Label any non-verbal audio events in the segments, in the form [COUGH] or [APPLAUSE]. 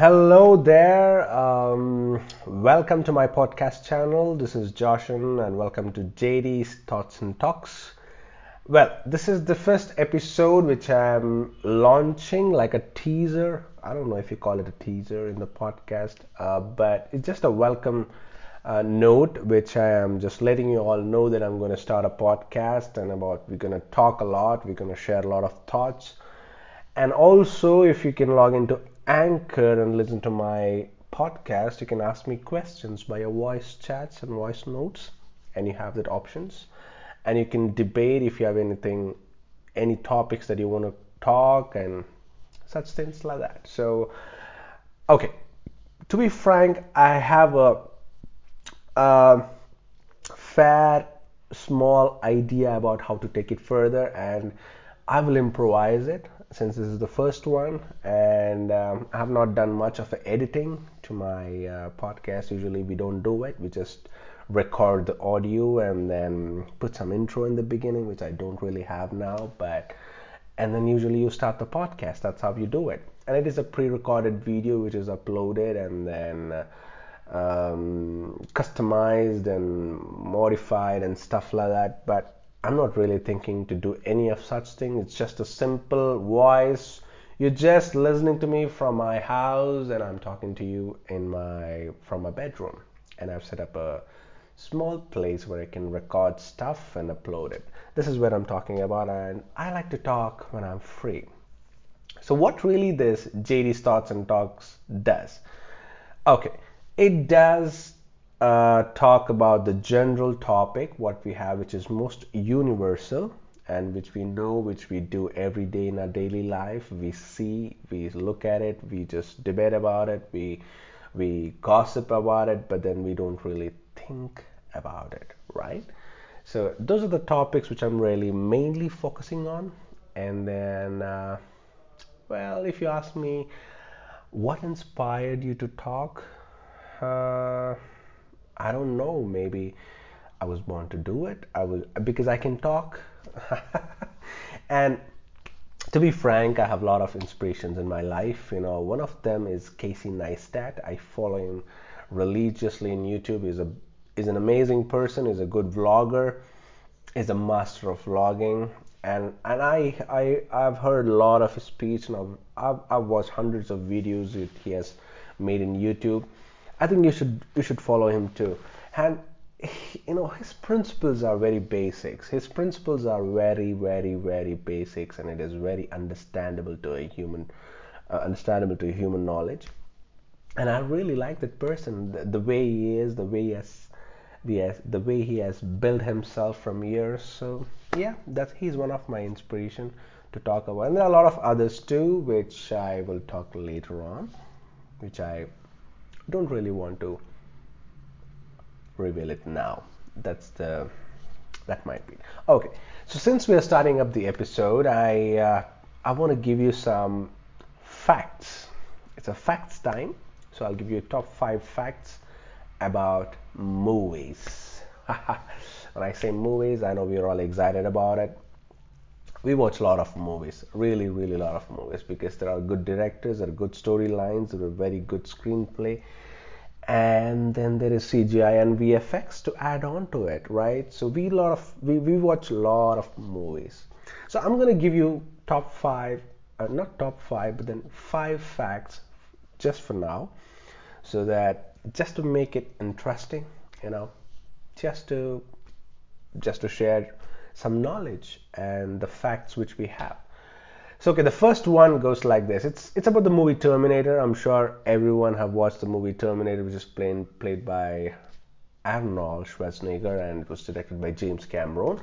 Hello there. Um, welcome to my podcast channel. This is Joshin, and welcome to JD's Thoughts and Talks. Well, this is the first episode which I'm launching like a teaser. I don't know if you call it a teaser in the podcast, uh, but it's just a welcome uh, note which I am just letting you all know that I'm going to start a podcast and about we're going to talk a lot, we're going to share a lot of thoughts. And also, if you can log into Anchor and listen to my podcast, you can ask me questions your voice chats and voice notes, and you have that options. And you can debate if you have anything, any topics that you want to talk and such things like that. So, okay, to be frank, I have a, a fair, small idea about how to take it further, and I will improvise it since this is the first one and um, I have not done much of editing to my uh, podcast. Usually we don't do it. We just record the audio and then put some intro in the beginning, which I don't really have now. But and then usually you start the podcast. That's how you do it. And it is a pre-recorded video which is uploaded and then. Uh, um, customized and modified and stuff like that but I'm not really thinking to do any of such thing. It's just a simple voice. You're just listening to me from my house and I'm talking to you in my from my bedroom. And I've set up a small place where I can record stuff and upload it. This is what I'm talking about and I like to talk when I'm free. So what really this JD's Thoughts and Talks does? Okay, it does uh, talk about the general topic, what we have, which is most universal and which we know, which we do every day in our daily life. We see, we look at it, we just debate about it, we we gossip about it, but then we don't really think about it, right? So those are the topics which I'm really mainly focusing on. And then, uh, well, if you ask me, what inspired you to talk? Uh, I don't know. Maybe I was born to do it. I was because I can talk. [LAUGHS] and to be frank, I have a lot of inspirations in my life. You know, one of them is Casey Neistat. I follow him religiously in YouTube. He's a is an amazing person. He's a good vlogger. He's a master of vlogging. And and I I I've heard a lot of his speech and I've I've, I've watched hundreds of videos that he has made in YouTube I think you should you should follow him too. And you know his principles are very basics. His principles are very very very basics, and it is very understandable to a human, uh, understandable to human knowledge. And I really like that person, the, the way he is, the way he has, the, the way he has built himself from years. So yeah, that's he's one of my inspiration to talk about. And there are a lot of others too, which I will talk later on, which I don't really want to reveal it now. That's the that might be okay. So since we are starting up the episode, I uh, I want to give you some facts. It's a facts time, so I'll give you top five facts about movies. [LAUGHS] when I say movies, I know we're all excited about it. We watch a lot of movies, really, really a lot of movies, because there are good directors, there are good storylines, there are very good screenplay, and then there is CGI and VFX to add on to it, right? So we lot of we, we watch a lot of movies. So I'm gonna give you top five, uh, not top five, but then five facts just for now, so that just to make it interesting, you know, just to just to share some knowledge and the facts which we have. So okay, the first one goes like this. It's it's about the movie Terminator. I'm sure everyone have watched the movie Terminator, which is played played by Arnold Schwarzenegger and it was directed by James Cameron.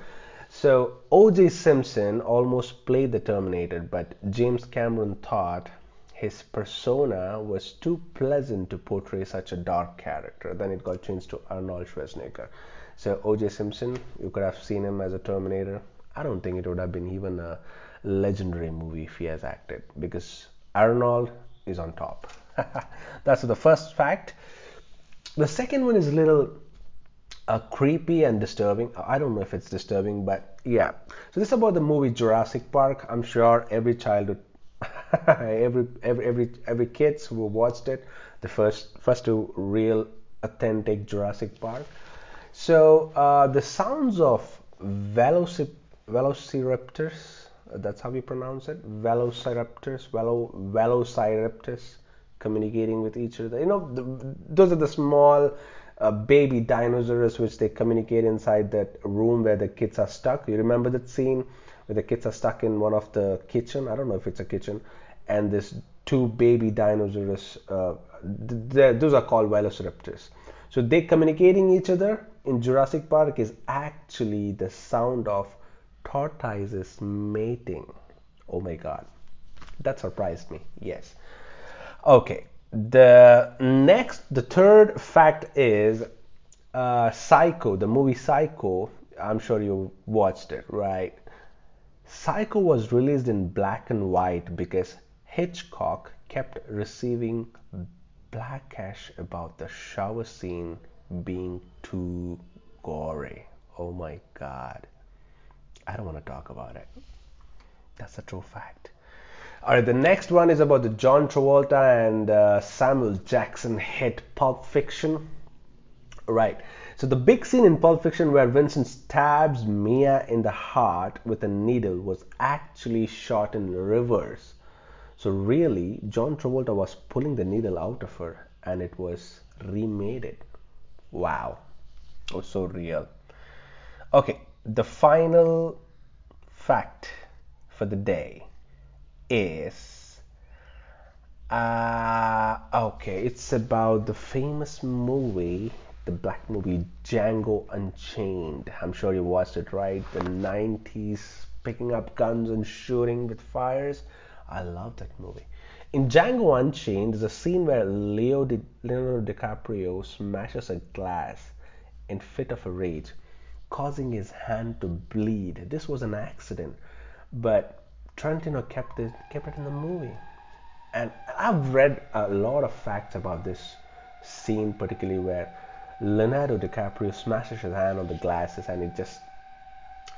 So O.J. Simpson almost played the Terminator, but James Cameron thought his persona was too pleasant to portray such a dark character. Then it got changed to Arnold Schwarzenegger. So O.J. Simpson, you could have seen him as a Terminator. I don't think it would have been even a legendary movie if he has acted because Arnold is on top. [LAUGHS] That's the first fact. The second one is a little uh, creepy and disturbing. I don't know if it's disturbing, but yeah. So this is about the movie Jurassic Park. I'm sure every childhood [LAUGHS] every every every every kids who watched it, the first first two real authentic Jurassic Park. So uh, the sounds of velocip- velociraptors, that's how we pronounce it, velociraptors, velo- velociraptors communicating with each other. You know, the, those are the small uh, baby dinosaurs which they communicate inside that room where the kids are stuck. You remember that scene where the kids are stuck in one of the kitchen? I don't know if it's a kitchen, and this two baby dinosaurs. Uh, those are called velociraptors. So they communicating each other in Jurassic Park is actually the sound of tortoises mating. Oh my god, that surprised me. Yes. Okay, the next, the third fact is uh, Psycho, the movie Psycho. I'm sure you watched it, right? Psycho was released in black and white because Hitchcock kept receiving backlash about the shower scene being too gory. Oh my god. I don't want to talk about it. That's a true fact. All right, the next one is about the John Travolta and uh, Samuel Jackson hit Pulp Fiction. Right. So the big scene in Pulp Fiction where Vincent stabs Mia in the heart with a needle was actually shot in reverse. So really, John Travolta was pulling the needle out of her and it was remade it. Wow. Was so real. Okay, the final fact for the day is uh, okay it's about the famous movie the black movie Django Unchained I'm sure you watched it right the 90s picking up guns and shooting with fires I love that movie in Django Unchained there's a scene where Leo Di- Leonardo DiCaprio smashes a glass in fit of a rage causing his hand to bleed this was an accident but Tarantino kept it kept it in the movie. And I've read a lot of facts about this scene, particularly where Leonardo DiCaprio smashes his hand on the glasses and it just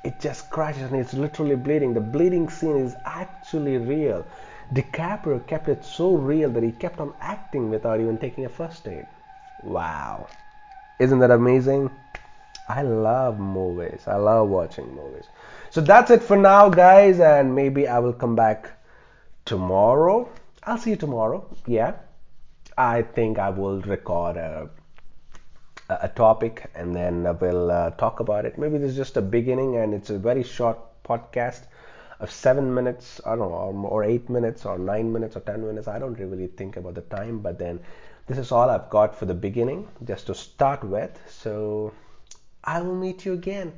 it just crashes and it's literally bleeding. The bleeding scene is actually real. DiCaprio kept it so real that he kept on acting without even taking a first aid. Wow. Isn't that amazing? I love movies. I love watching movies. So that's it for now, guys, and maybe I will come back tomorrow. I'll see you tomorrow. Yeah. I think I will record a, a topic and then we'll uh, talk about it. Maybe this is just a beginning and it's a very short podcast of seven minutes, I don't know, or eight minutes, or nine minutes, or ten minutes. I don't really think about the time, but then this is all I've got for the beginning, just to start with. So I will meet you again.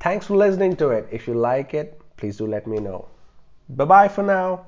Thanks for listening to it. If you like it, please do let me know. Bye bye for now.